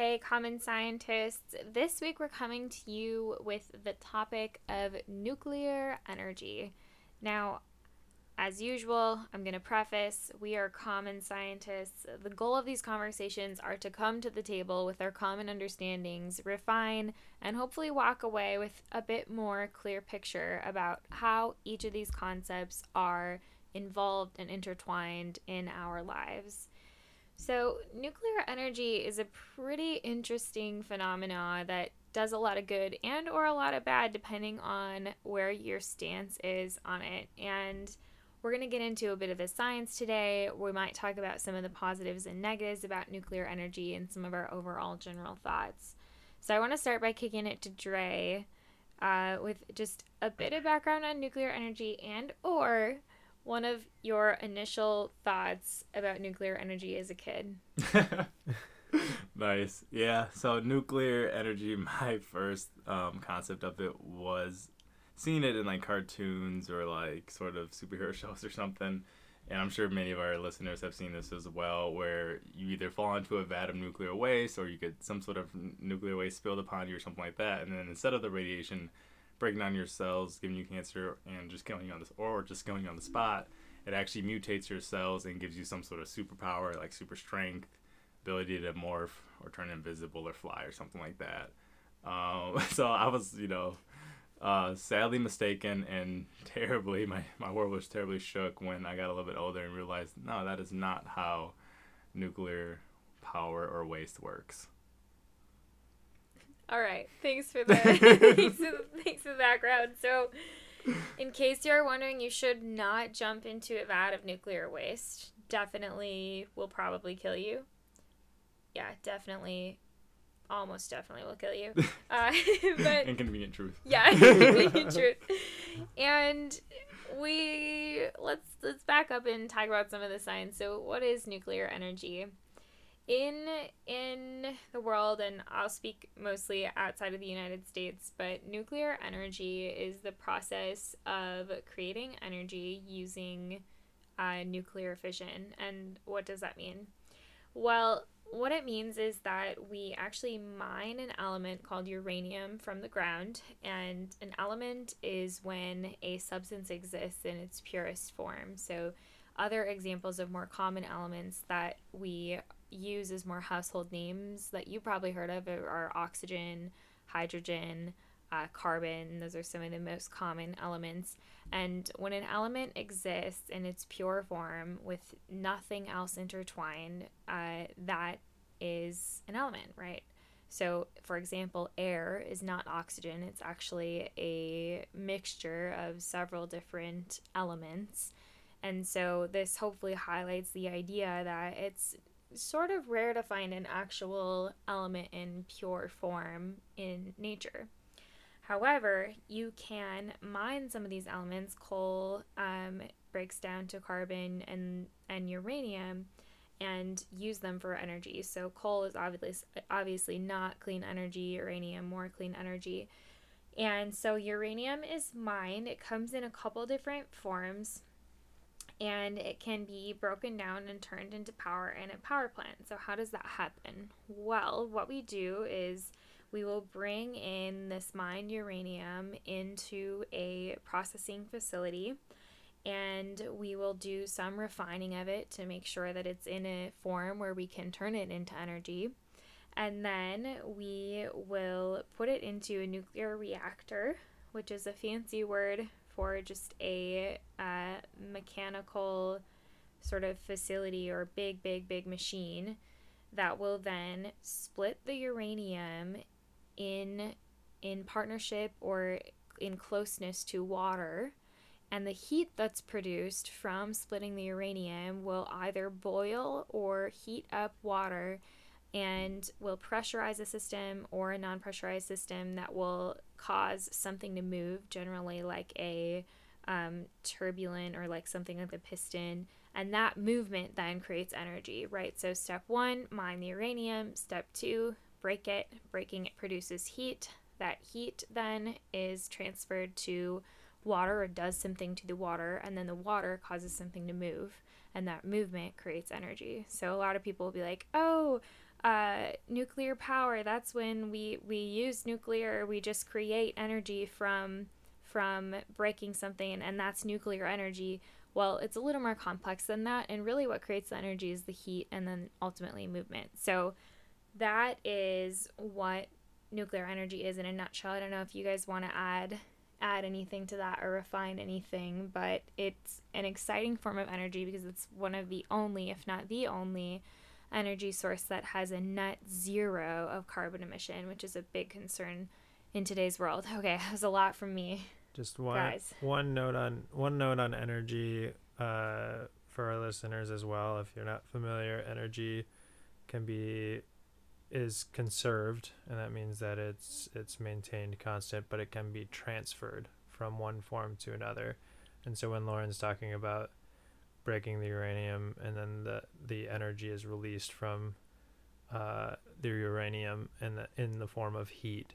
Hey, common scientists. This week we're coming to you with the topic of nuclear energy. Now, as usual, I'm going to preface we are common scientists. The goal of these conversations are to come to the table with our common understandings, refine, and hopefully walk away with a bit more clear picture about how each of these concepts are involved and intertwined in our lives. So, nuclear energy is a pretty interesting phenomena that does a lot of good and or a lot of bad depending on where your stance is on it. And we're going to get into a bit of the science today. We might talk about some of the positives and negatives about nuclear energy and some of our overall general thoughts. So, I want to start by kicking it to Dre uh, with just a bit of background on nuclear energy and or one of your initial thoughts about nuclear energy as a kid. nice. Yeah. So nuclear energy, my first um, concept of it was seeing it in like cartoons or like sort of superhero shows or something. And I'm sure many of our listeners have seen this as well, where you either fall into a vat of nuclear waste or you get some sort of nuclear waste spilled upon you or something like that. And then instead of the radiation breaking down your cells, giving you cancer, and just killing you on this, or just killing you on the spot, it actually mutates your cells and gives you some sort of superpower, like super strength, ability to morph or turn invisible or fly or something like that. Um, so I was, you know, uh, sadly mistaken and terribly, my, my world was terribly shook when I got a little bit older and realized, no, that is not how nuclear power or waste works. All right. Thanks for the thanks, for the, thanks for the background. So, in case you're wondering, you should not jump into a vat of nuclear waste. Definitely will probably kill you. Yeah, definitely, almost definitely will kill you. Uh, but inconvenient truth. Yeah, inconvenient truth. And we let's let's back up and talk about some of the science. So, what is nuclear energy? In in the world and I'll speak mostly outside of the United States, but nuclear energy is the process of creating energy using uh, nuclear fission. And what does that mean? Well, what it means is that we actually mine an element called uranium from the ground, and an element is when a substance exists in its purest form. So, other examples of more common elements that we use as more household names that you probably heard of are oxygen, hydrogen, uh, carbon. Those are some of the most common elements. And when an element exists in its pure form with nothing else intertwined, uh, that is an element, right? So, for example, air is not oxygen, it's actually a mixture of several different elements. And so, this hopefully highlights the idea that it's sort of rare to find an actual element in pure form in nature. However, you can mine some of these elements. Coal um, breaks down to carbon and, and uranium and use them for energy. So, coal is obviously, obviously not clean energy, uranium, more clean energy. And so, uranium is mined. It comes in a couple different forms and it can be broken down and turned into power in a power plant. So, how does that happen? Well, what we do is we will bring in this mined uranium into a processing facility and we will do some refining of it to make sure that it's in a form where we can turn it into energy. And then we will put it into a nuclear reactor, which is a fancy word for just a uh, mechanical sort of facility or big, big, big machine that will then split the uranium in in partnership or in closeness to water. And the heat that's produced from splitting the uranium will either boil or heat up water and will pressurize a system or a non pressurized system that will cause something to move, generally like a um, turbulent or like something like a piston. And that movement then creates energy, right? So, step one, mine the uranium. Step two, break it. Breaking it produces heat. That heat then is transferred to water or does something to the water, and then the water causes something to move, and that movement creates energy. So, a lot of people will be like, oh, uh, nuclear power. That's when we we use nuclear. We just create energy from from breaking something, and that's nuclear energy. Well, it's a little more complex than that, and really, what creates the energy is the heat, and then ultimately movement. So that is what nuclear energy is in a nutshell. I don't know if you guys want to add add anything to that or refine anything, but it's an exciting form of energy because it's one of the only, if not the only, energy source that has a net zero of carbon emission, which is a big concern in today's world. Okay, that was a lot from me. Just one Guys. one note on one note on energy uh, for our listeners as well. If you're not familiar, energy can be is conserved, and that means that it's it's maintained constant, but it can be transferred from one form to another. And so when Lauren's talking about breaking the uranium, and then the the energy is released from uh, the uranium in the in the form of heat,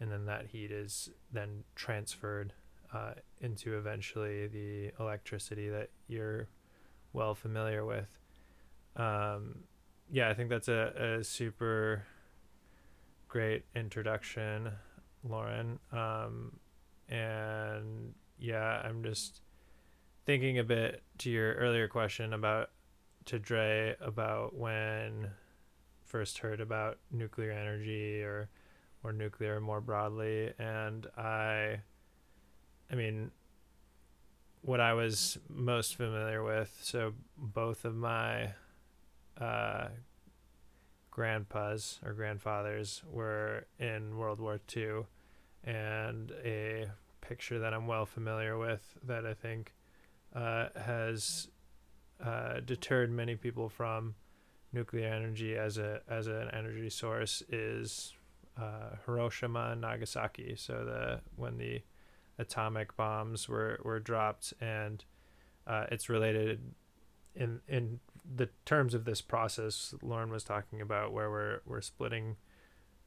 and then that heat is then transferred uh, into eventually the electricity that you're well familiar with. Um, yeah, I think that's a, a super great introduction, Lauren. Um, and yeah, I'm just thinking a bit to your earlier question about to Dre about when first heard about nuclear energy or or nuclear more broadly. And I I mean what I was most familiar with so both of my uh, grandpas or grandfathers were in World War II, and a picture that I'm well familiar with that I think uh, has uh, deterred many people from nuclear energy as a as an energy source is uh, Hiroshima and Nagasaki. So the when the atomic bombs were were dropped, and uh, it's related in in the terms of this process Lauren was talking about where we're we're splitting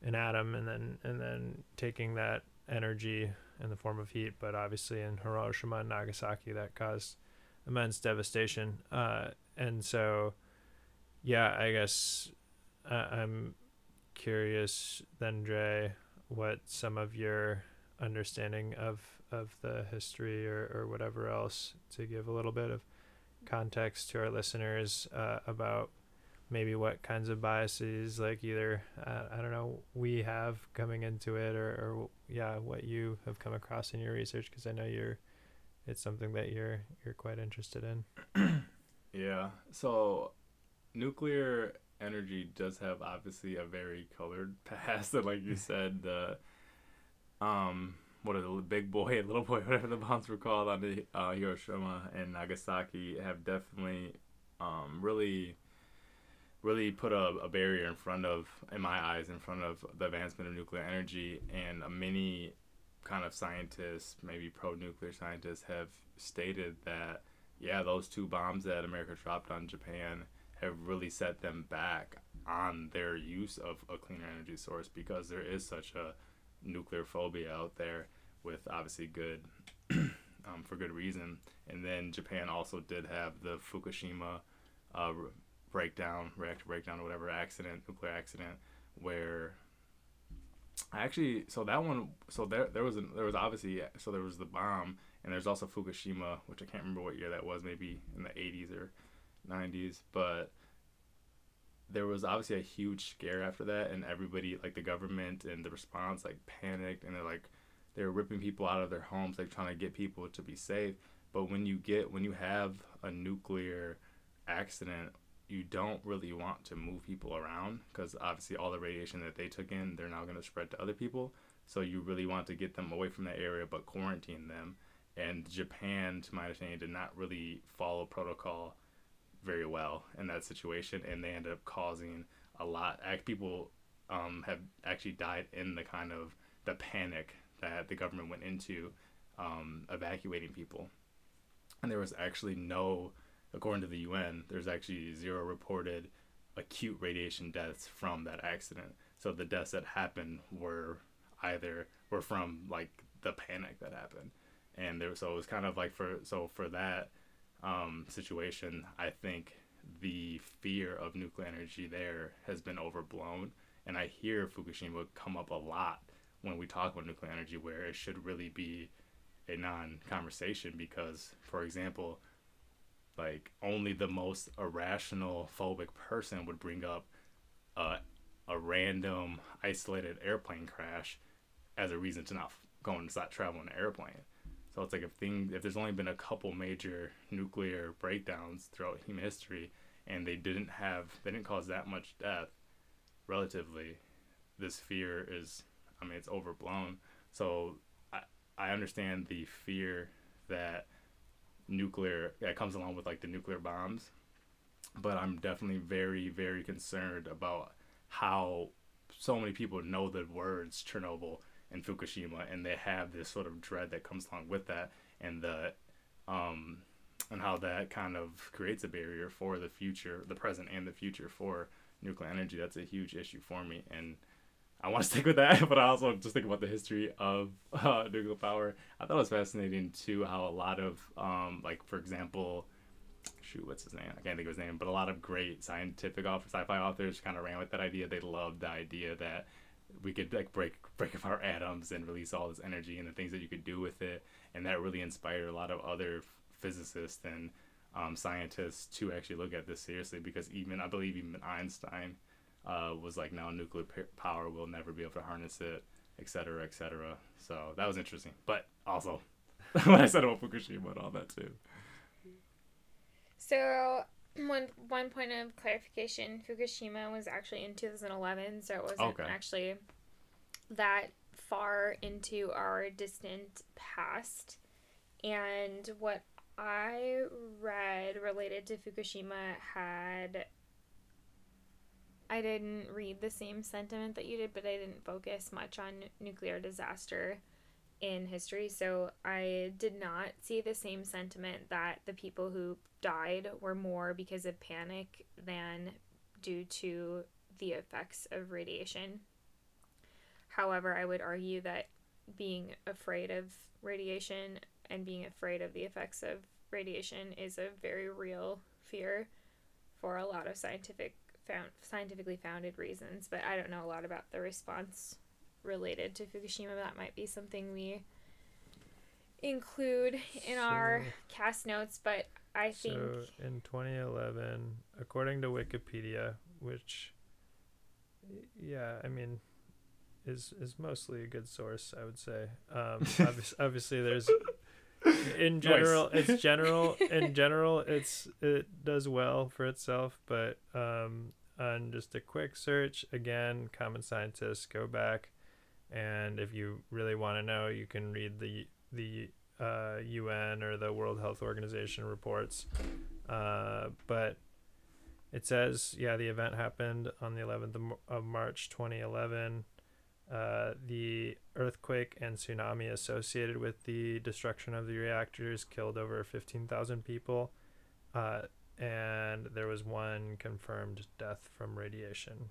an atom and then and then taking that energy in the form of heat but obviously in Hiroshima and Nagasaki that caused immense devastation. Uh, and so yeah I guess uh, I'm curious then Dre what some of your understanding of of the history or, or whatever else to give a little bit of context to our listeners uh, about maybe what kinds of biases like either uh, i don't know we have coming into it or, or yeah what you have come across in your research because i know you're it's something that you're you're quite interested in yeah so nuclear energy does have obviously a very colored past and like you said the um what are the big boy and little boy, whatever the bombs were called on the uh, Hiroshima and Nagasaki, have definitely um, really, really put a, a, barrier in front of, in my eyes, in front of the advancement of nuclear energy. And uh, many kind of scientists, maybe pro-nuclear scientists, have stated that yeah, those two bombs that America dropped on Japan have really set them back on their use of a cleaner energy source because there is such a nuclear phobia out there with obviously good um, for good reason. And then Japan also did have the Fukushima uh, breakdown, reactor breakdown, or whatever accident, nuclear accident, where actually, so that one, so there there was a, there was obviously so there was the bomb, and there's also Fukushima, which I can't remember what year that was, maybe in the 80s or 90s, but there was obviously a huge scare after that, and everybody, like the government and the response, like panicked, and they're like, they're ripping people out of their homes, like trying to get people to be safe. But when you get, when you have a nuclear accident, you don't really want to move people around because obviously all the radiation that they took in, they're now going to spread to other people. So you really want to get them away from that area, but quarantine them. And Japan, to my understanding, did not really follow protocol very well in that situation, and they ended up causing a lot. People um, have actually died in the kind of the panic that the government went into um, evacuating people, and there was actually no, according to the UN, there's actually zero reported acute radiation deaths from that accident. So the deaths that happened were either were from like the panic that happened, and there so it was kind of like for so for that um, situation, I think the fear of nuclear energy there has been overblown. And I hear Fukushima come up a lot when we talk about nuclear energy, where it should really be a non conversation because, for example, like only the most irrational phobic person would bring up a, a random isolated airplane crash as a reason to not go and stop traveling an airplane. So it's like if thing if there's only been a couple major nuclear breakdowns throughout human history and they didn't have they didn't cause that much death relatively this fear is I mean it's overblown. So I I understand the fear that nuclear that comes along with like the nuclear bombs. But i'm definitely very very concerned about how so many people know the words chernobyl and fukushima and they have this sort of dread that comes along with that and the um and how that kind of creates a barrier for the future the present and the future for nuclear energy. That's a huge issue for me and I want to stick with that, but I also just think about the history of uh, nuclear power. I thought it was fascinating too how a lot of, um, like for example, shoot, what's his name? I can't think of his name, but a lot of great scientific authors, sci-fi authors, kind of ran with that idea. They loved the idea that we could like break break apart atoms and release all this energy and the things that you could do with it, and that really inspired a lot of other physicists and um, scientists to actually look at this seriously. Because even I believe even Einstein uh, was like now nuclear power will never be able to harness it, et cetera, et cetera. So that was interesting. But also, what I said about Fukushima and all that too. So one one point of clarification: Fukushima was actually in 2011, so it wasn't okay. actually that far into our distant past. And what I read related to Fukushima had I didn't read the same sentiment that you did, but I didn't focus much on nuclear disaster in history. So I did not see the same sentiment that the people who died were more because of panic than due to the effects of radiation. However, I would argue that being afraid of radiation and being afraid of the effects of radiation is a very real fear for a lot of scientific found scientifically founded reasons, but I don't know a lot about the response related to Fukushima. That might be something we include in so, our cast notes, but I think so in 2011, according to Wikipedia, which yeah, I mean is is mostly a good source, I would say. Um, obviously, obviously there's in general it's general in general it's it does well for itself but um just a quick search. Again common scientists go back. And if you really want to know you can read the the uh, UN or the World Health Organization reports. Uh, but it says yeah the event happened on the 11th of March 2011 uh, the earthquake and tsunami associated with the destruction of the reactors killed over 15,000 people. Uh, and there was one confirmed death from radiation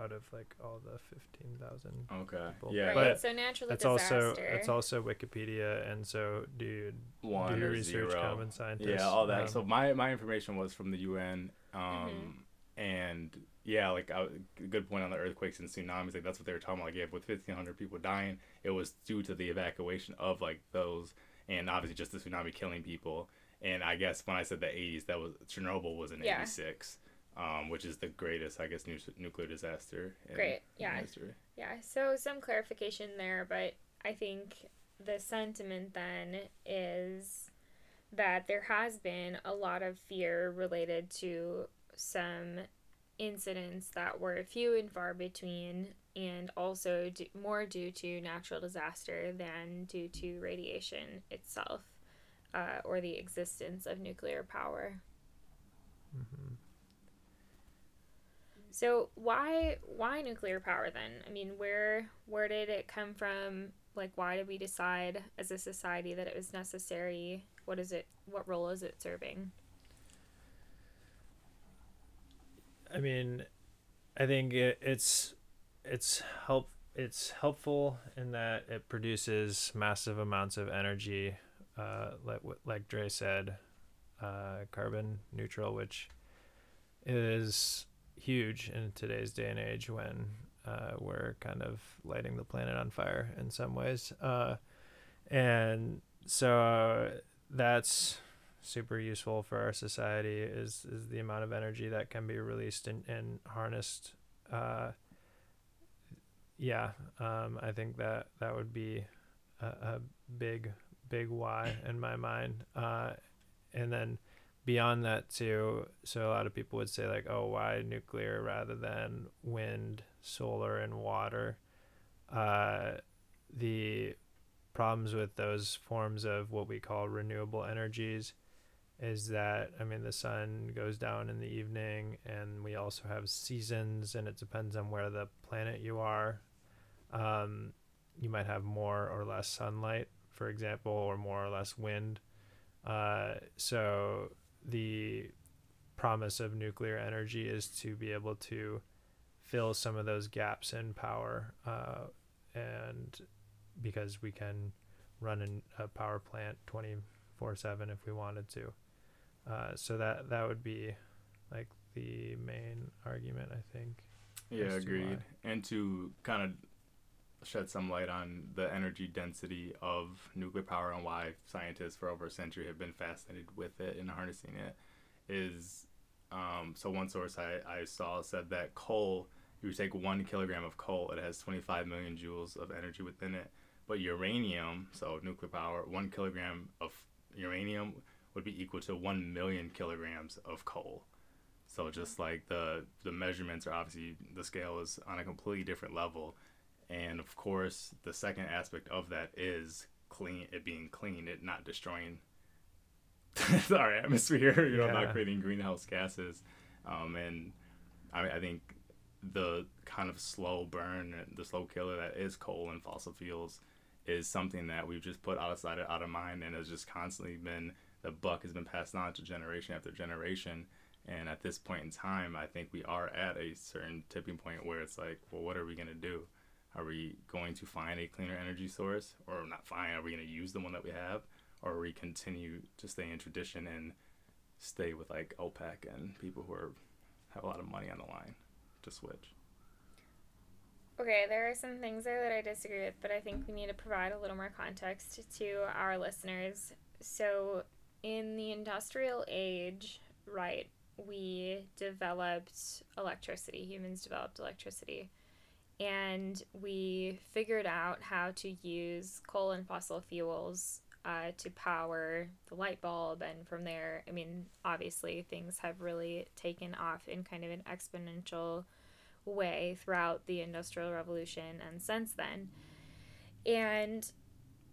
out of like all the 15,000 okay people. yeah right. but so naturally it's also it's also wikipedia and so do you one do you research zero. common scientists yeah all that um, so my my information was from the un um mm-hmm. and yeah, like a good point on the earthquakes and tsunamis. Like that's what they were talking about. Like, yeah, with fifteen hundred people dying, it was due to the evacuation of like those, and obviously just the tsunami killing people. And I guess when I said the eighties, that was Chernobyl was in eighty six. Yeah. Um, which is the greatest, I guess, nu- nuclear disaster. In, Great, yeah, history. yeah. So some clarification there, but I think the sentiment then is that there has been a lot of fear related to some incidents that were few and far between and also do, more due to natural disaster than due to radiation itself uh, or the existence of nuclear power. Mm-hmm. So why why nuclear power then? I mean, where where did it come from? Like, why did we decide as a society that it was necessary? What is it? What role is it serving? I mean, I think it, it's it's help it's helpful in that it produces massive amounts of energy, uh, like like Dre said, uh, carbon neutral, which is huge in today's day and age when uh, we're kind of lighting the planet on fire in some ways. Uh, and so uh, that's super useful for our society is, is the amount of energy that can be released and, and harnessed. Uh, yeah, um, I think that that would be a, a big, big why in my mind. Uh, and then beyond that too so a lot of people would say like oh why nuclear rather than wind solar and water? Uh, the problems with those forms of what we call renewable energies is that i mean the sun goes down in the evening and we also have seasons and it depends on where the planet you are. Um, you might have more or less sunlight for example or more or less wind uh, so the promise of nuclear energy is to be able to fill some of those gaps in power, uh, and because we can run an, a power plant twenty four seven if we wanted to. Uh, so that that would be like the main argument, I think. Yeah, agreed. And to kind of shed some light on the energy density of nuclear power and why scientists for over a century have been fascinated with it and harnessing it is um, so one source I, I saw said that coal you take one kilogram of coal it has 25 million joules of energy within it. But uranium so nuclear power one kilogram of uranium would be equal to 1 million kilograms of coal. So just like the the measurements are obviously the scale is on a completely different level and of course the second aspect of that is clean it being clean it not destroying our atmosphere you know yeah. not creating greenhouse gases. Um, and I, I think the kind of slow burn the slow killer that is coal and fossil fuels is something that we've just put out of sight out of mind and has just constantly been the buck has been passed on to generation after generation. And at this point in time i think we are at a certain tipping point where it's like well what are we going to do are we going to find a cleaner energy source, or not find? Are we going to use the one that we have, or are we continue to stay in tradition and stay with like OPEC and people who are have a lot of money on the line to switch? Okay, there are some things there that I disagree with, but I think we need to provide a little more context to our listeners. So, in the industrial age, right, we developed electricity. Humans developed electricity and we figured out how to use coal and fossil fuels uh, to power the light bulb. And from there, I mean, obviously, things have really taken off in kind of an exponential way throughout the Industrial Revolution and since then. And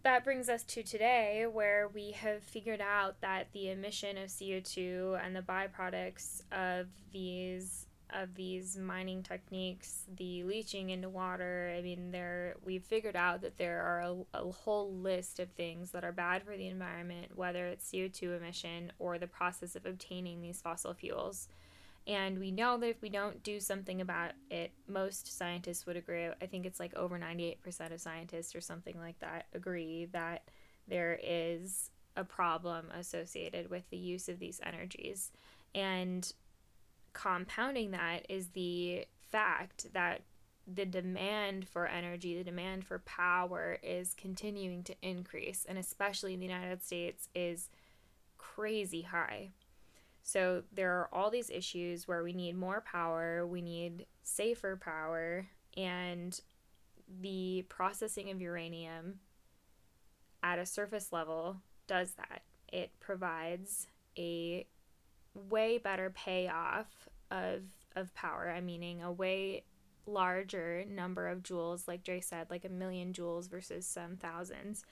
that brings us to today, where we have figured out that the emission of CO2 and the byproducts of these of these mining techniques, the leaching into water. I mean, there we've figured out that there are a, a, whole list of things that are bad for the environment, whether it's CO2 emission or the process of obtaining these fossil fuels. And we know that if we don't do something about it, most scientists would agree. I think it's like over 98% of scientists or something like that agree that there is a problem associated with the use of these energies. And compounding that is the fact that the demand for energy, the demand for power is continuing to increase, and especially in the United States is crazy high. So there are all these issues where we need more power, we need safer power, and the processing of uranium at a surface level does that. It provides a way better payoff of of power. I meaning a way larger number of joules, like Dre said, like a million joules versus some thousands,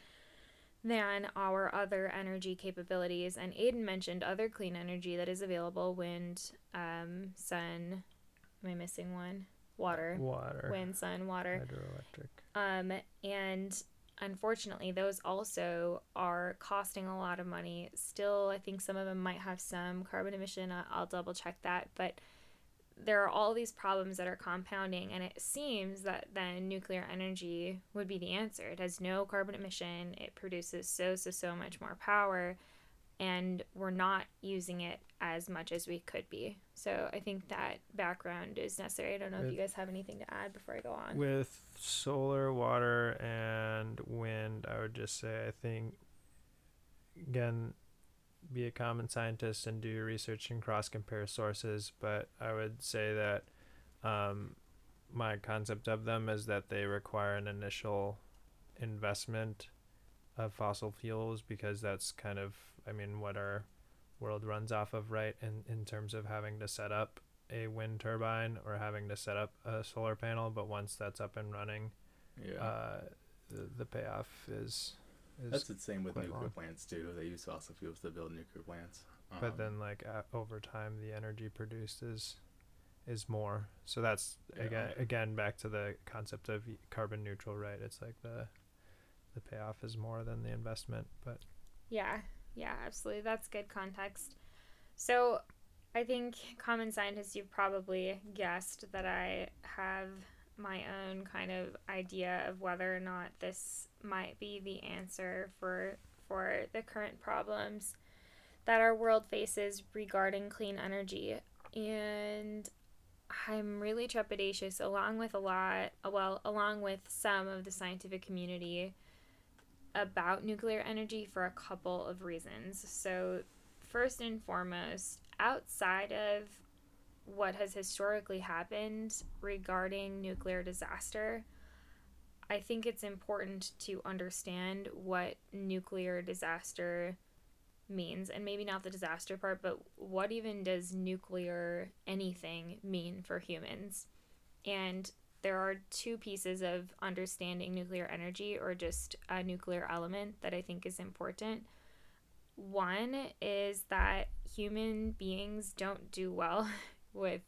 than our other energy capabilities. And Aiden mentioned other clean energy that is available: wind, um, sun. Am I missing one? Water. Water. Wind, sun, water. Hydroelectric. Um, and unfortunately, those also are costing a lot of money. Still, I think some of them might have some carbon emission. I'll double check that. But there are all these problems that are compounding, and it seems that then nuclear energy would be the answer. It has no carbon emission, it produces so, so, so much more power. and we're not using it as much as we could be. So I think that background is necessary. I don't know if you guys have anything to add before I go on. With solar, water, and wind, I would just say I think again, be a common scientist and do your research and cross compare sources. But I would say that um, my concept of them is that they require an initial investment of fossil fuels because that's kind of I mean what our world runs off of, right? In in terms of having to set up a wind turbine or having to set up a solar panel, but once that's up and running, Yeah. uh, the, the payoff is, is That's the same with nuclear long. plants too. They use fossil fuels to build nuclear plants. but Um, then like uh, over time the energy produced is is more. So that's Yeah. again again back to the concept of carbon neutral, right? It's like the the payoff is more than the investment, but Yeah, yeah, absolutely. That's good context. So, I think, common scientists, you've probably guessed that I have my own kind of idea of whether or not this might be the answer for for the current problems that our world faces regarding clean energy. And I'm really trepidatious, along with a lot, well, along with some of the scientific community, about nuclear energy for a couple of reasons. So, first and foremost, outside of what has historically happened regarding nuclear disaster, I think it's important to understand what nuclear disaster means and maybe not the disaster part but what even does nuclear anything mean for humans and there are two pieces of understanding nuclear energy or just a nuclear element that I think is important. One is that human beings don't do well with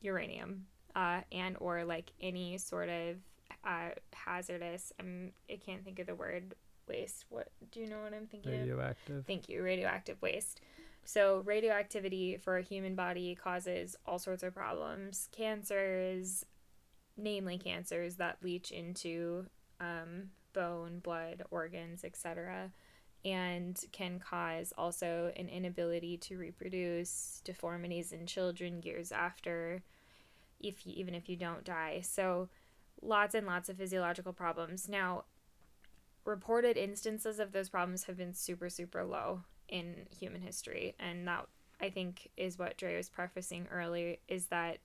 uranium uh, and or like any sort of uh, hazardous. I'm, I can't think of the word waste. What do you know what I'm thinking of? radioactive. Thank you. Radioactive waste. So, radioactivity for a human body causes all sorts of problems cancers, namely cancers that leach into um, bone, blood, organs, etc., and can cause also an inability to reproduce, deformities in children years after, if you, even if you don't die. So, lots and lots of physiological problems. Now, reported instances of those problems have been super, super low in human history. And that, I think, is what Dre was prefacing earlier is that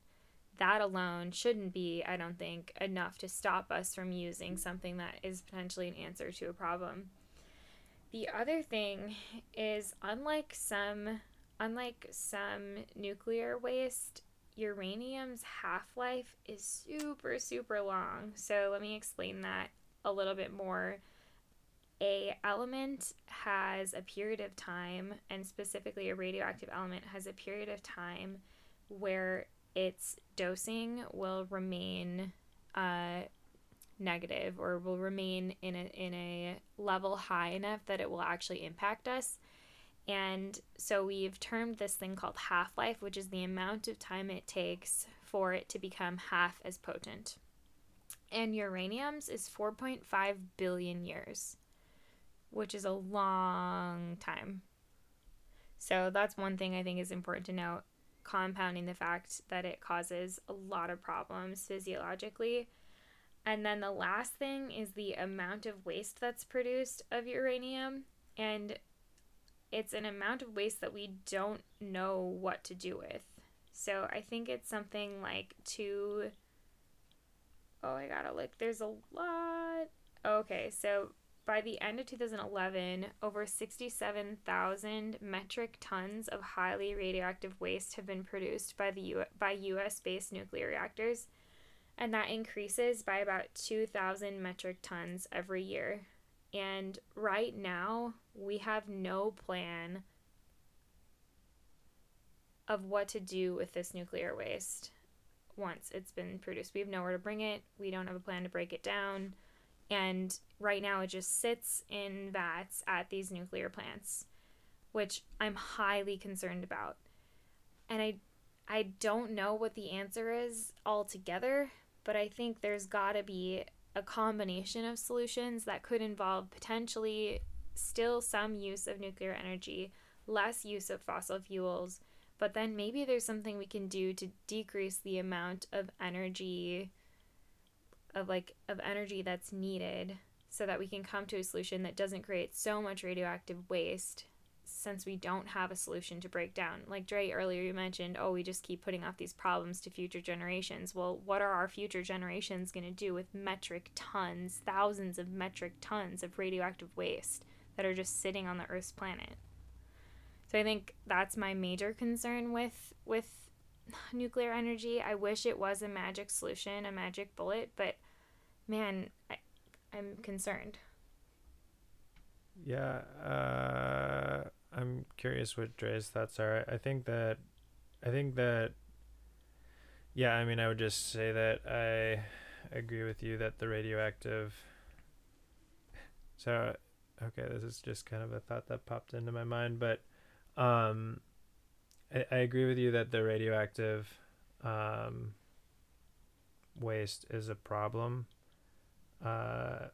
that alone shouldn't be, I don't think, enough to stop us from using something that is potentially an answer to a problem. The other thing is unlike some unlike some nuclear waste, uranium's half-life is super super long. So let me explain that a little bit more a element has a period of time and specifically a radioactive element has a period of time where its dosing will remain uh, negative or will remain in a, in a level high enough that it will actually impact us. And so we've termed this thing called half life which is the amount of time it takes for it to become half as potent. And uranium's is 4.5 billion years which is a long time. So that's one thing I think is important to note, compounding the fact that it causes a lot of problems physiologically. And then the last thing is the amount of waste that's produced of uranium. And it's an amount of waste that we don't know what to do with. So I think it's something like two oh I gotta look. There's a lot. Okay, so by the end of 2011, over 67,000 metric tons of highly radioactive waste have been produced by the U- by US-based nuclear reactors, and that increases by about 2,000 metric tons every year. And right now, we have no plan of what to do with this nuclear waste once it's been produced. We have nowhere to bring it. We don't have a plan to break it down. And right now it just sits in vats at these nuclear plants, which I'm highly concerned about. And I I don't know what the answer is altogether, but I think there's got to be a combination of solutions that could involve potentially still some use of nuclear energy less use of fossil fuels, but then maybe there's something we can do to decrease the amount of energy of like of energy that's needed so that we can come to a solution that doesn't create so much radioactive waste since we don't have a solution to break down. Like Dre earlier you mentioned, oh, we just keep putting off these problems to future generations. Well, what are our future generations going to do with metric tons, thousands of metric tons of radioactive waste that are just sitting on the Earth's planet? So I think that's my major concern with with nuclear energy. I wish it was a magic solution, a magic bullet, but man, I, I'm concerned. Yeah, uh, I'm curious what Dre's thoughts are. I think that, I think that, yeah, I mean, I would just say that I agree with you that the radioactive. So, okay, this is just kind of a thought that popped into my mind, but, um, I, I agree with you that the radioactive, um, waste is a problem. Uh,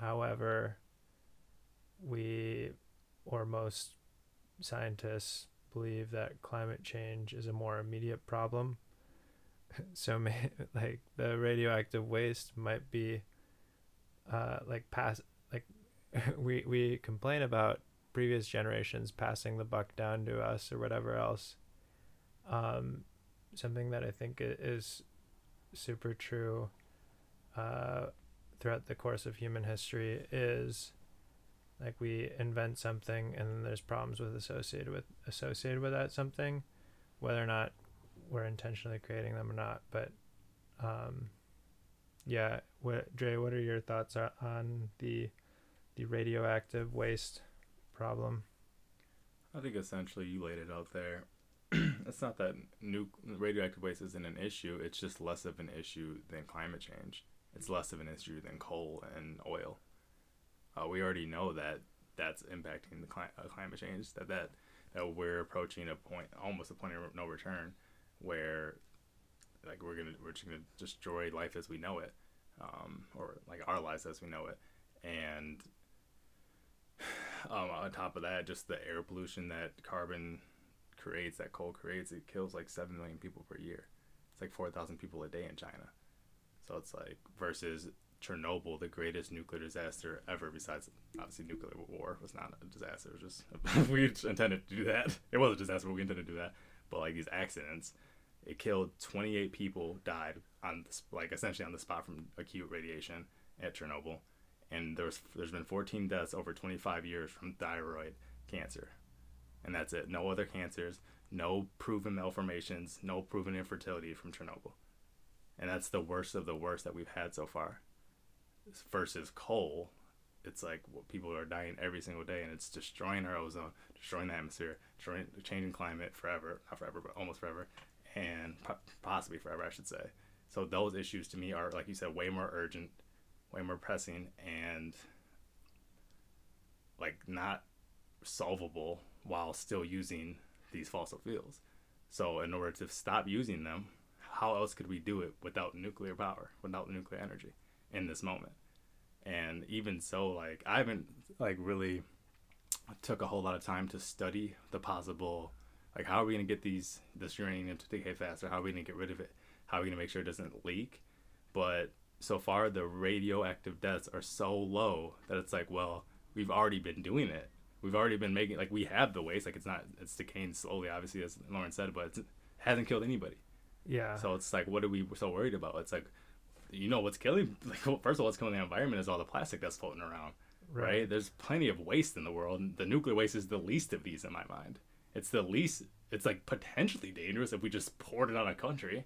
however, we or most scientists believe that climate change is a more immediate problem. so, may, like the radioactive waste might be, uh, like pass like we we complain about previous generations passing the buck down to us or whatever else. Um, something that I think is super true uh, throughout the course of human history is like we invent something and then there's problems with associated with associated with that something whether or not we're intentionally creating them or not but um yeah what Dre what are your thoughts on the the radioactive waste problem? I think essentially you laid it out there. It's not that new radioactive waste isn't an issue it's just less of an issue than climate change it's less of an issue than coal and oil uh, we already know that that's impacting the cli- uh, climate change. That that that we're approaching a point, almost a point of no return, where like we're gonna we're just gonna destroy life as we know it, um, or like our lives as we know it, and um, on top of that, just the air pollution that carbon creates, that coal creates, it kills like seven million people per year. It's like four thousand people a day in China. So it's like versus Chernobyl, the greatest nuclear disaster ever, besides obviously nuclear war, was not a disaster. It was just we intended to do that. It was a disaster, but we intended to do that. But like these accidents, it killed 28 people, died on like essentially on the spot from acute radiation at Chernobyl, and there's there's been 14 deaths over 25 years from thyroid cancer, and that's it. No other cancers, no proven malformations, no proven infertility from Chernobyl, and that's the worst of the worst that we've had so far versus coal, it's like well, people are dying every single day, and it's destroying our ozone, destroying the atmosphere, destroying, changing climate forever, not forever, but almost forever, and possibly forever, I should say. So those issues to me are, like you said, way more urgent, way more pressing, and like not solvable while still using these fossil fuels. So in order to stop using them, how else could we do it without nuclear power, without nuclear energy? in this moment. And even so, like I haven't like really took a whole lot of time to study the possible like how are we gonna get these this uranium to decay faster? How are we gonna get rid of it? How are we gonna make sure it doesn't leak? But so far the radioactive deaths are so low that it's like, well, we've already been doing it. We've already been making like we have the waste. Like it's not it's decaying slowly, obviously, as Lauren said, but it hasn't killed anybody. Yeah. So it's like, what are we so worried about? It's like you know what's killing like first of all what's killing the environment is all the plastic that's floating around right. right, there's plenty of waste in the world the nuclear waste is the least of these in my mind it's the least it's like potentially dangerous if we just poured it on a country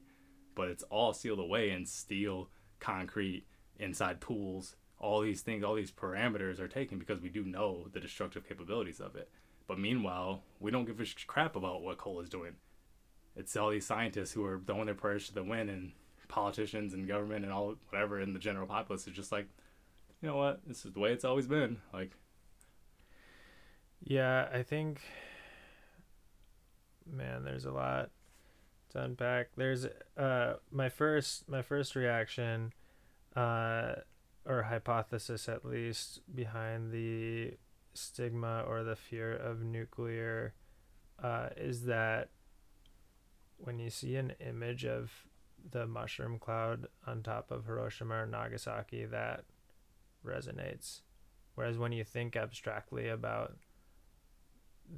but it's all sealed away in steel concrete inside pools all these things all these parameters are taken because we do know the destructive capabilities of it but meanwhile we don't give a crap about what coal is doing it's all these scientists who are throwing their prayers to the wind and politicians and government and all whatever in the general populace is just like, you know what, this is the way it's always been. Like, yeah, I think, man, there's a lot to unpack. There's uh my first my first reaction, uh, or hypothesis at least behind the stigma or the fear of nuclear uh, is that when you see an image of the mushroom cloud on top of Hiroshima or Nagasaki, that resonates. Whereas when you think abstractly about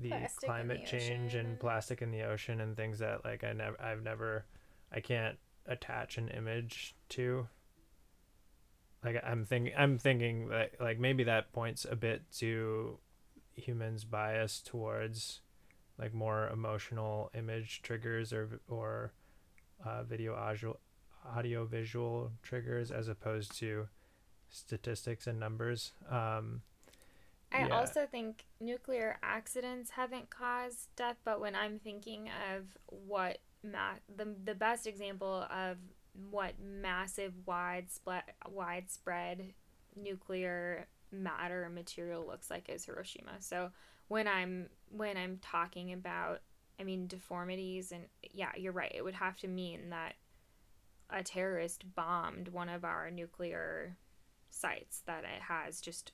the Plastic climate the change ocean. and plastic in the ocean and things that like I never I've never I can't attach an image to like I'm thinking I'm thinking that like maybe that points a bit to humans bias towards like more emotional image triggers or or uh, video audio audio visual triggers as opposed to statistics and numbers um I Yeah. also think nuclear accidents haven't caused death, but when I'm thinking of what ma- the the best example of what massive widespread widespread nuclear matter material looks like is Hiroshima. So when I'm when I'm talking about I mean deformities and yeah, you're right. It would have to mean that a terrorist bombed one of our nuclear sites that it has just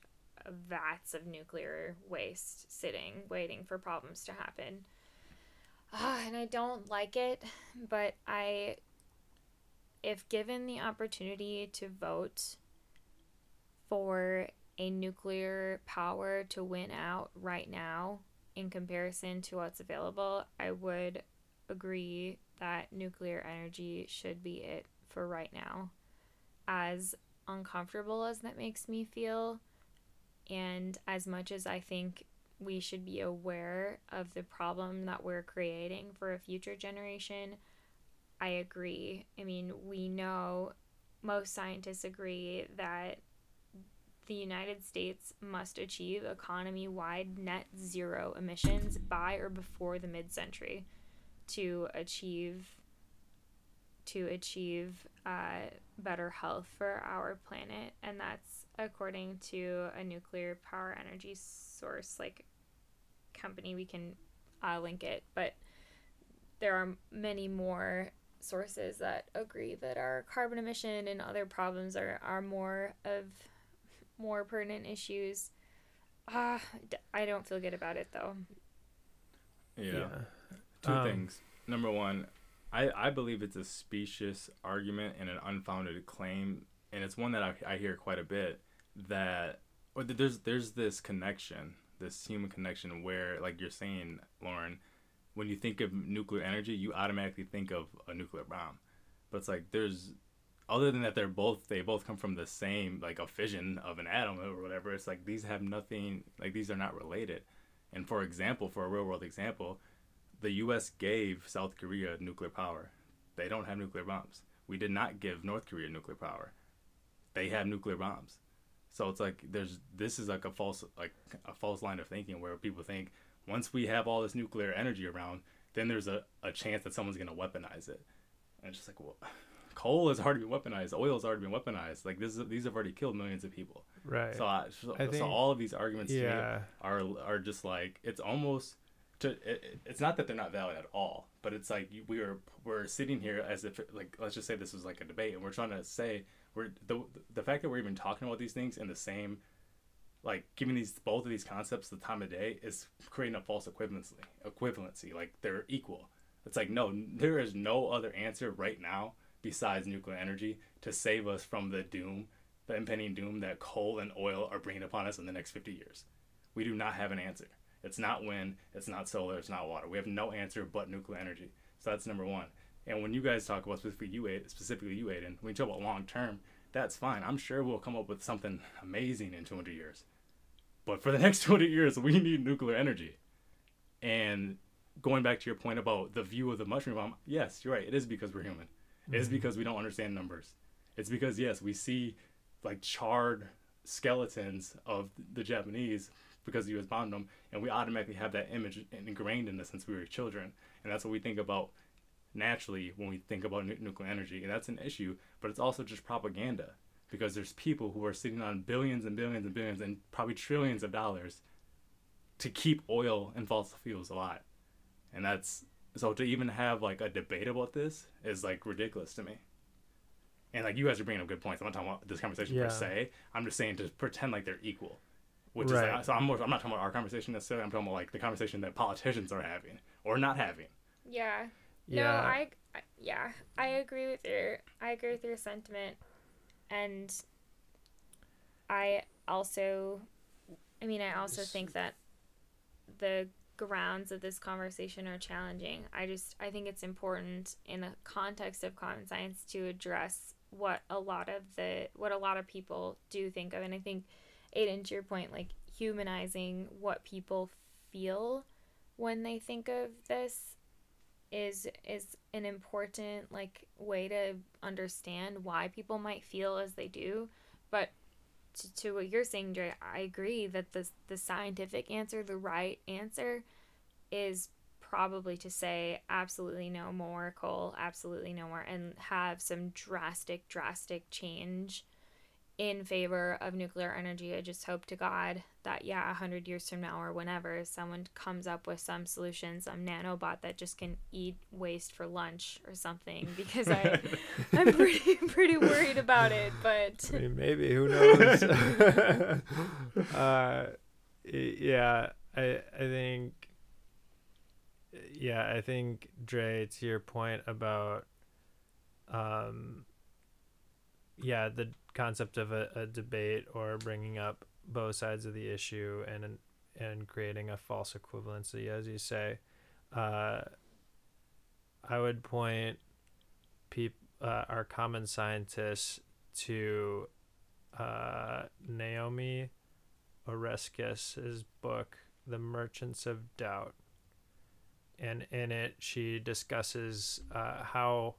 vats of nuclear waste sitting waiting for problems to happen. Ah, and I don't like it, but I if given the opportunity to vote for a nuclear power to win out right now in comparison to what's available, I would agree that nuclear energy should be it for right now. As uncomfortable as that makes me feel, and as much as I think we should be aware of the problem that we're creating for a future generation, I agree. I mean, we know, most scientists agree that the United States must achieve economy wide net zero emissions by or before the mid century to achieve to achieve uh, better health for our planet. And that's according to a nuclear power energy source like company. We can uh, link it. But there are many more sources that agree that our carbon emission and other problems are, are more of more pertinent issues ah d- i don't feel good about it though Yeah. Two Um, things. Number one, I, I believe it's a specious argument and an unfounded claim, and it's one that I, I hear quite a bit that or that there's there's this connection, this human connection where, like you're saying, Lauren, when you think of nuclear energy, you automatically think of a nuclear bomb, but it's like there's other than that they're both they both come from the same like a fission of an atom or whatever. It's like these have nothing like these are not related. And for example, for a real world example, the U.S. gave South Korea nuclear power. They don't have nuclear bombs. We did not give North Korea nuclear power. They have nuclear bombs. So it's like there's this is like a false like a false line of thinking where people think once we have all this nuclear energy around, then there's a, a chance that someone's gonna weaponize it. And it's just like well, coal has already been weaponized, oil has already been weaponized. Like this is, these have already killed millions of people. right So I, so, I so all of these arguments yeah are are just like it's almost to it, it- it's not that they're not valid at all but it's like we are we're sitting here as if like let's just say this was like a debate and we're trying to say we're the the fact that we're even talking about these things in the same like giving these both of these concepts the time of day is creating a false equivalency equivalency like they're equal it's like no there is no other answer right now besides nuclear energy to save us from the doom the impending doom that coal and oil are bringing upon us in the next 50 years. We do not have an answer. It's not wind it's not solar it's not water. We have no answer but nuclear energy. So that's number one. And when you guys talk about specifically you Aiden- specifically you Aiden, when you talk about long term that's fine. I'm sure we'll come up with something amazing in 200 years. But for the next 200 years we need nuclear energy. And going back to your point about the view of the mushroom bomb yes you're right. It is because we're human it is mm-hmm. because we don't understand numbers. It's because yes we see like charred skeletons of the japanese because the us bombed them and we automatically have that image ingrained in us since we were children. And that's what we think about naturally when we think about nu- nuclear energy and that's an issue but it's also just propaganda because there's people who are sitting on billions and billions and billions and probably trillions of dollars to keep oil and fossil fuels alive. And that's so to even have like a debate about this is like ridiculous to me and like you guys are bringing up good points i'm not talking about this conversation Yeah. per se i'm just saying to pretend like they're equal Which is like, uh, so I'm more, I'm not talking about our conversation necessarily. I'm talking about like the conversation that politicians are having or not having. Yeah. Yeah. No, I, I yeah, I agree with your I agree with your sentiment, and I also, I mean, I also think that the grounds of this conversation are challenging. I just I think it's important in the context of common science to address what a lot of the what a lot of people do think of, and I think, Aiden, to your point, like humanizing what people feel when they think of this is is an important like way to understand why people might feel as they do but to, to what you're saying Dre, I agree that the the scientific answer the right answer is probably to say absolutely no more coal absolutely no more and have some drastic drastic change in favor of nuclear energy. I just hope to God that, yeah, 100 years from now or whenever, someone comes up with some solution, some nanobot that just can eat waste for lunch or something because I, I'm pretty, pretty worried about it. But I mean, maybe who knows? uh, yeah, I I think. Yeah, I think Dre, to your point about, um, yeah, the concept of a, a debate or bringing up both sides of the issue and and creating a false equivalency, as you say, uh, I would point peop, uh, our common scientists to uh, Naomi Oreskes' book, The Merchants of Doubt. And in it, she discusses uh, how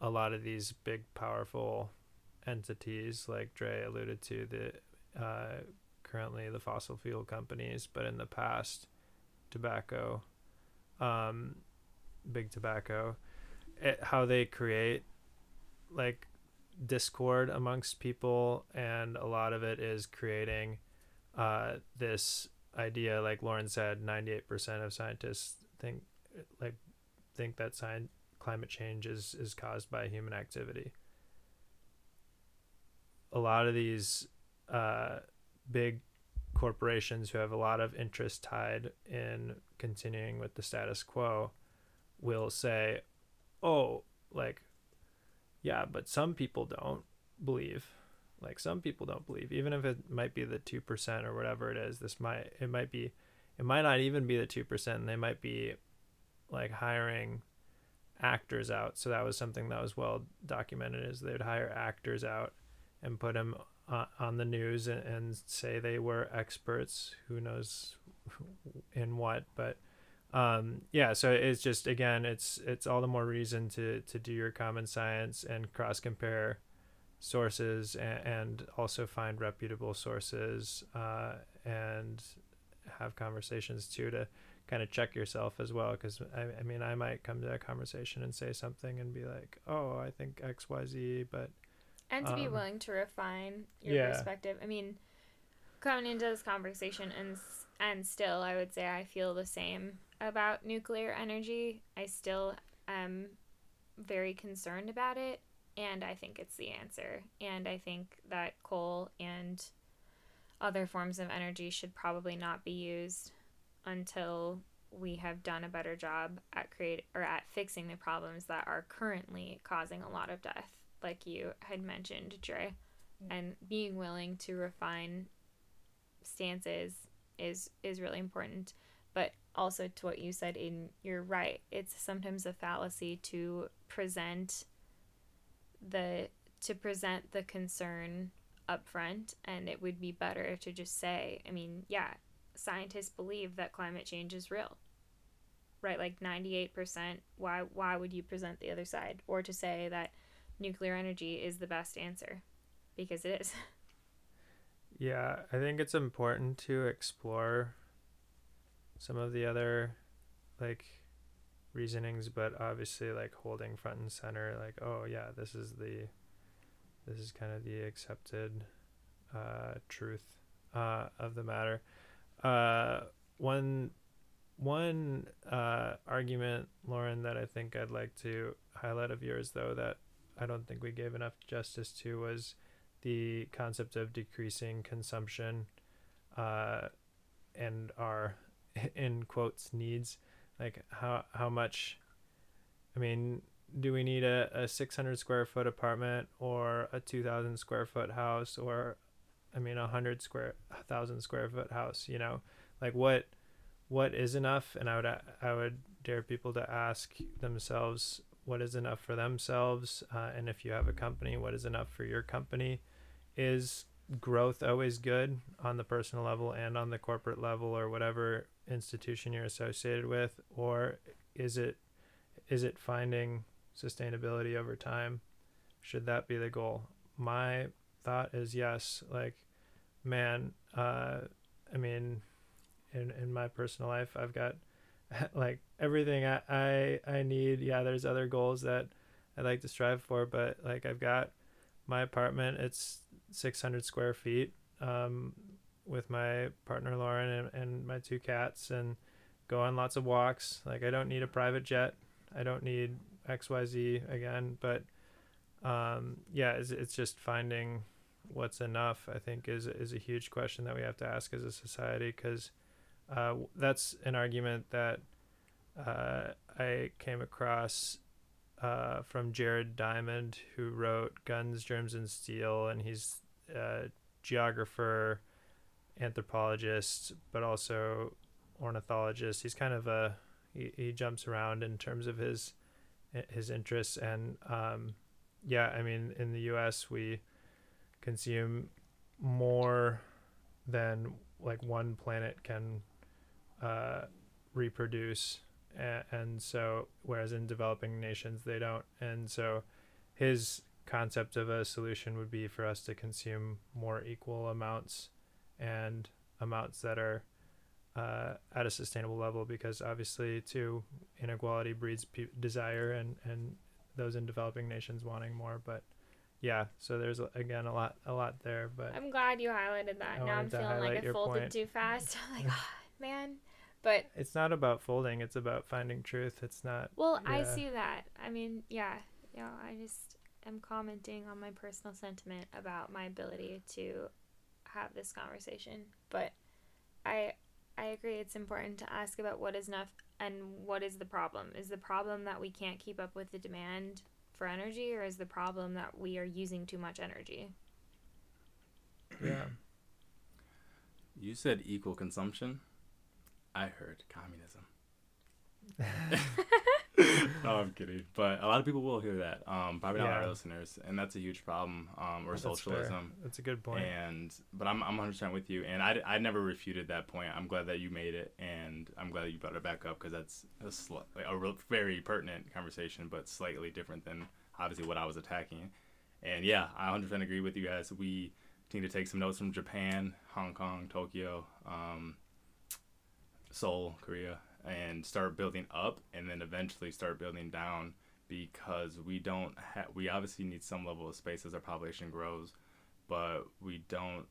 a lot of these big, powerful entities, like Dre alluded to, the uh, currently the fossil fuel companies, but in the past, tobacco, um, big tobacco, it, how they create like discord amongst people and a lot of it is creating uh, this idea like lauren said 98% of scientists think like think that science, climate change is is caused by human activity a lot of these uh, big corporations who have a lot of interest tied in continuing with the status quo will say oh like yeah but some people don't believe like some people don't believe. Even if it might be the 2% or whatever it is this might it might be it might not even be the 2% and they might be like hiring actors out. So that was something that was well documented is they would hire actors out and put them uh, on the news and, and say they were experts who knows in what but um yeah so it's just again it's it's all the more reason to to do your common science and cross compare sources and, and also find reputable sources uh and have conversations too to kind of check yourself as well because I, I mean i might come to a conversation and say something and be like oh i think xyz but and to be Um, willing to refine your yeah. perspective. I mean, coming into this conversation and and still, I would say I feel the same about nuclear energy. I still am very concerned about it, and I think it's the answer. And I think that coal and other forms of energy should probably not be used until we have done a better job at create or at fixing the problems that are currently causing a lot of death like you had mentioned Dre mm. and being willing to refine stances is is really important but also to what you said in you're right. It's sometimes a fallacy to present the to present the concern up front and it would be better to just say i mean yeah scientists believe that climate change is real right? Like 98% why why would you present the other side? Or to say that nuclear energy is the best answer because it is Yeah, I think it's important to explore some of the other like reasonings, but obviously like holding front and center like, oh yeah, this is the this is kind of the accepted uh truth uh of the matter. Uh one one uh argument, Lauren, that I think I'd like to highlight of yours though that I don't think we gave enough justice to was the concept of decreasing consumption uh, and our in quotes needs. Like how how much i mean do we need a, a 600 square foot apartment or a 2000 square foot house or i mean a 100 square a thousand square foot house you know? Like what what is enough? And i would i would dare people to ask themselves what is enough for themselves uh, and if you have a company what is enough for your company is growth always good on the personal level and on the corporate level or whatever institution you're associated with? Or is it is it finding sustainability over time? Should that be the goal? My thought is yes like man uh i mean in in my personal life i've got like everything I, I i need yeah there's other goals that i like to strive for but like i've got my apartment it's 600 square feet um, with my partner Lauren and, and my two cats and go on lots of walks. Like I don't need a private jet. I don't need XYZ again, but um, yeah, it's, it's just finding what's enough. I think is is a huge question that we have to ask as a society because uh, that's an argument that uh, I came across uh, from Jared Diamond, who wrote Guns, Germs, and Steel, and he's a geographer, anthropologist, but also ornithologist. He's kind of a he, he jumps around in terms of his his interests, and um, yeah, I mean, in the U.S. we consume more than like one planet can uh, reproduce and, and so whereas in developing nations they don't. And so his concept of a solution would be for us to consume more equal amounts and amounts that are uh, at a sustainable level because obviously too inequality breeds pe- desire and and those in developing nations wanting more. But yeah so there's again a lot a lot there but i'm glad you highlighted that. I now i'm feeling like i folded point. too fast. I'm like oh, man but it's not about folding it's about finding truth it's not well yeah. i see that. I mean yeah yeah i just am commenting on my personal sentiment about my ability to have this conversation. But i i agree it's important to ask about what is enough and what is the problem. Is the problem that we can't keep up with the demand for energy or is the problem that we are using too much energy? Yeah. You said equal consumption I heard communism. no, I'm kidding. But a lot of people will hear that. Um, probably not yeah. our listeners, and that's a huge problem. Um, or that's socialism. Fair. That's a good point. And but I'm I'm 100 with you, and I, I never refuted that point. I'm glad that you made it, and I'm glad that you brought it back up because that's a, sl- like a real, very pertinent conversation, but slightly different than obviously what I was attacking. And yeah, I 100 percent agree with you guys. We need to take some notes from Japan, Hong Kong, Tokyo. Um, Seoul, Korea, and start building up, and then eventually start building down because we don't have. We obviously need some level of space as our population grows, but we don't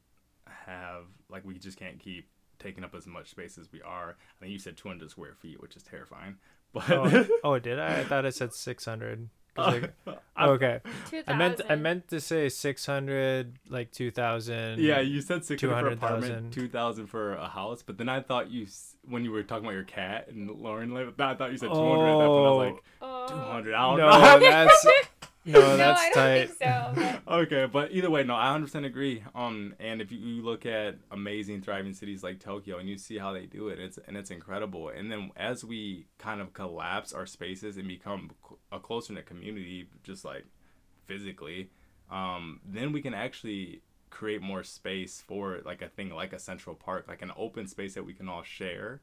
have like we just can't keep taking up as much space as we are. I think you said 200 square feet, which is terrifying. But oh, oh did I? I thought it said 600. Like, oh, okay. I meant I meant to say six hundred, like two thousand. Yeah, you said six hundred for apartment, two thousand for a house, but then I thought you when you were talking about your cat and Lauren, I thought you said two hundred. Oh. I was like oh. two hundred. I don't no, know. that's no, that's no, tight. So, okay, but either way, no, I 100% agree. Um, and if you, you, look at amazing, thriving cities like Tokyo, and you see how they do it, it's and it's incredible. And then as we kind of collapse our spaces and become a closer knit community, just like physically, um, then we can actually create more space for like a thing like a central park, like an open space that we can all share,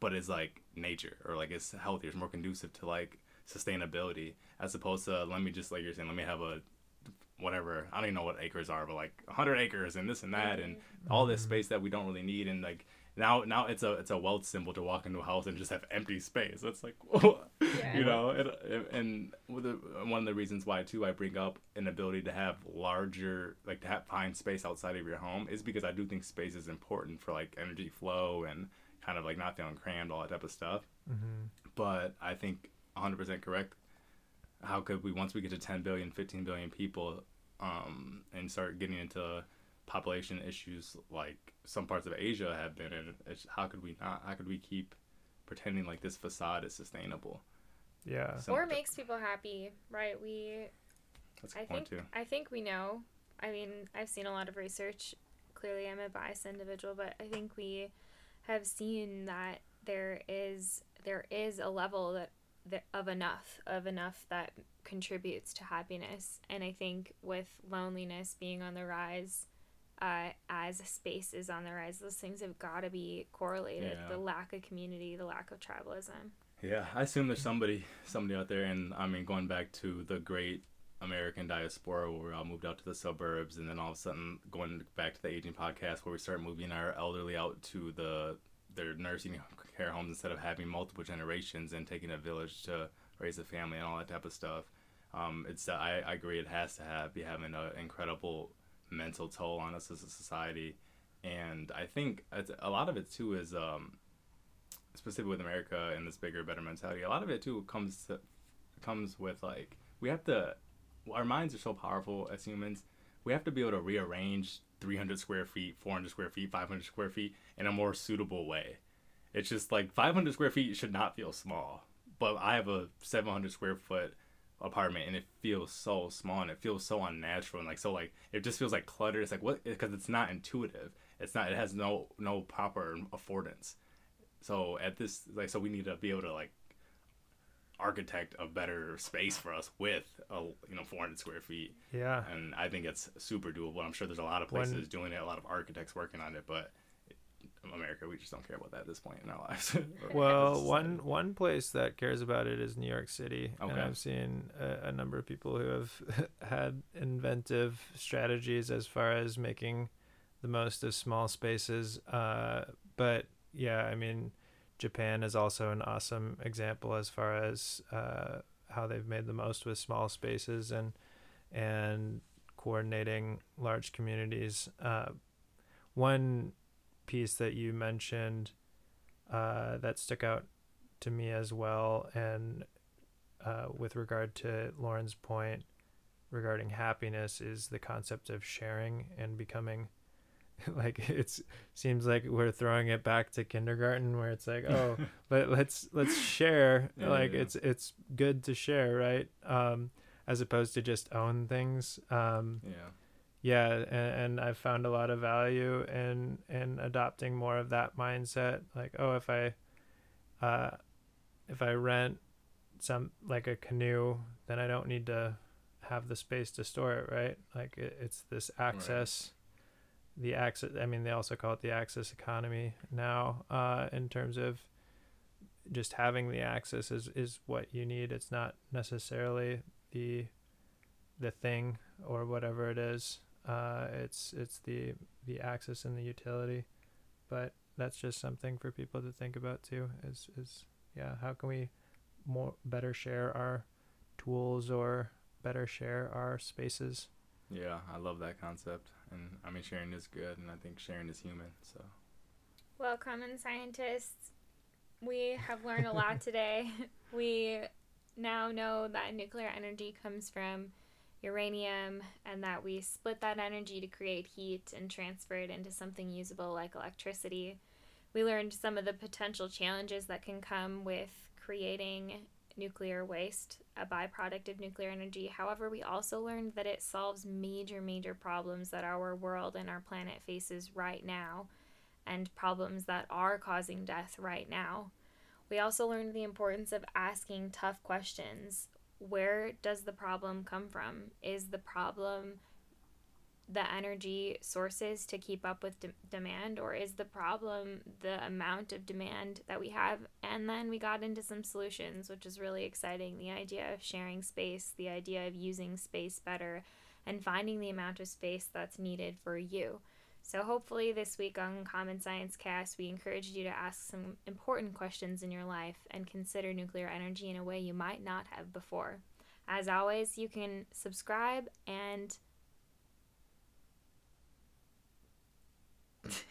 but is like nature or like it's healthier, it's more conducive to like sustainability as opposed to let me just like you're saying let me have a whatever I don't even know what acres are but like 100 acres and this and that and all this mm-hmm. space that we don't really need and like now now it's a it's a wealth symbol to walk into a house and just have empty space it's like yeah. you know and, and one of the reasons why too I bring up an ability to have larger like to have find space outside of your home is because I do think space is important for like energy flow and kind of like not feeling crammed all that type of stuff mm-hmm. but I think 100% correct. How could we, once we get to 10 billion, 15 billion people, um, and start getting into population issues like some parts of Asia have been in. It's, how could we not? How could we keep pretending like this facade is sustainable? Yeah. So- or makes people happy, right? We That's a I good point think too. I think we know. I mean, I've seen a lot of research. Clearly, I'm a biased individual, but I think we have seen that there is there is a level that, that of enough of enough that contributes to happiness, and I think with loneliness being on the rise. Uh, as space is on the rise, those things have got to be correlated. Yeah. The lack of community, the lack of tribalism. Yeah, I assume there's somebody somebody out there, and I mean, going back to the great American diaspora, where we all moved out to the suburbs, and then all of a sudden going back to the aging podcast, where we start moving our elderly out to the their nursing care homes instead of having multiple generations and taking a village to raise a family and all that type of stuff. Um, it's I, I agree it has to have be having an incredible mental toll on us as a society, and I think a lot of it too is um, specifically with America and this bigger, better mentality. A lot of it too comes to, comes with like we have to. Our minds are so powerful as humans. We have to be able to rearrange 300 square feet, 400 square feet, 500 square feet in a more suitable way. It's just like 500 square feet should not feel small, but I have a 700 square foot apartment and it feels so small and it feels so unnatural and like so like it just feels like cluttered. It's like what because it's not intuitive. It's not. It has no no proper affordance. So at this like so we need to be able to like architect a better space for us with a you know 400 square feet Yeah. and I think it's super doable. I'm sure there's a lot of When- places doing it, a lot of architects working on it, but America we just don't care about that at this point in our lives. Well, society. one one place that cares about it is New York City, and I've seen a, a number of people who have had inventive strategies as far as making the most of small spaces. Uh, but yeah, I mean, Japan is also an awesome example as far as uh, how they've made the most with small spaces and and coordinating large communities. Uh, one piece that you mentioned uh, that stuck out to me as well, and uh, with regard to Lauren's point regarding happiness, is the concept of sharing and becoming. Like it's seems like we're throwing it back to kindergarten where it's like oh let, let's let's share. Yeah, like yeah. it's it's good to share right? Um as opposed to just own things. Um yeah, yeah and, and i've found a lot of value in in adopting more of that mindset. Like oh if i uh if i rent some like a canoe then i don't need to have the space to store it right? Like it, it's this access the access i mean they also call it the access economy now uh in terms of just having the access is is what you need. It's not necessarily the the thing or whatever it is. Uh it's it's the the access and the utility. But that's just something for people to think about too is is yeah how can we more better share our tools or better share our spaces? Yeah. I love that concept, and I mean sharing is good, and I think sharing is human. So Well, common scientists, we have learned a lot today. We now know that nuclear energy comes from uranium and that we split that energy to create heat and transfer it into something usable like electricity. We learned some of the potential challenges that can come with creating nuclear waste, a byproduct of nuclear energy. However, we also learned that it solves major, major problems that our world and our planet faces right now and problems that are causing death right now. We also learned the importance of asking tough questions. Where does the problem come from? Is the problem the energy sources to keep up with de- demand, or is the problem the amount of demand that we have? And then we got into some solutions, which is really exciting. The idea of sharing space, the idea of using space better, and finding the amount of space that's needed for you. So, hopefully, this week on Common Science Cast, we encouraged you to ask some important questions in your life and consider nuclear energy in a way you might not have before. As always, you can subscribe and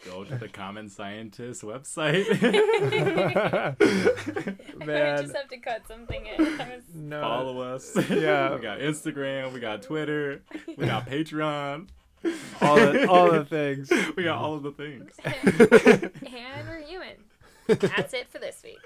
go to the Common Scientist website. I Man. just have to cut something in. Was- no Follow us. Yeah. we got Instagram, we got Twitter, we got Patreon. all the, all the things. We got all of the things. and we're human. That's it for this week.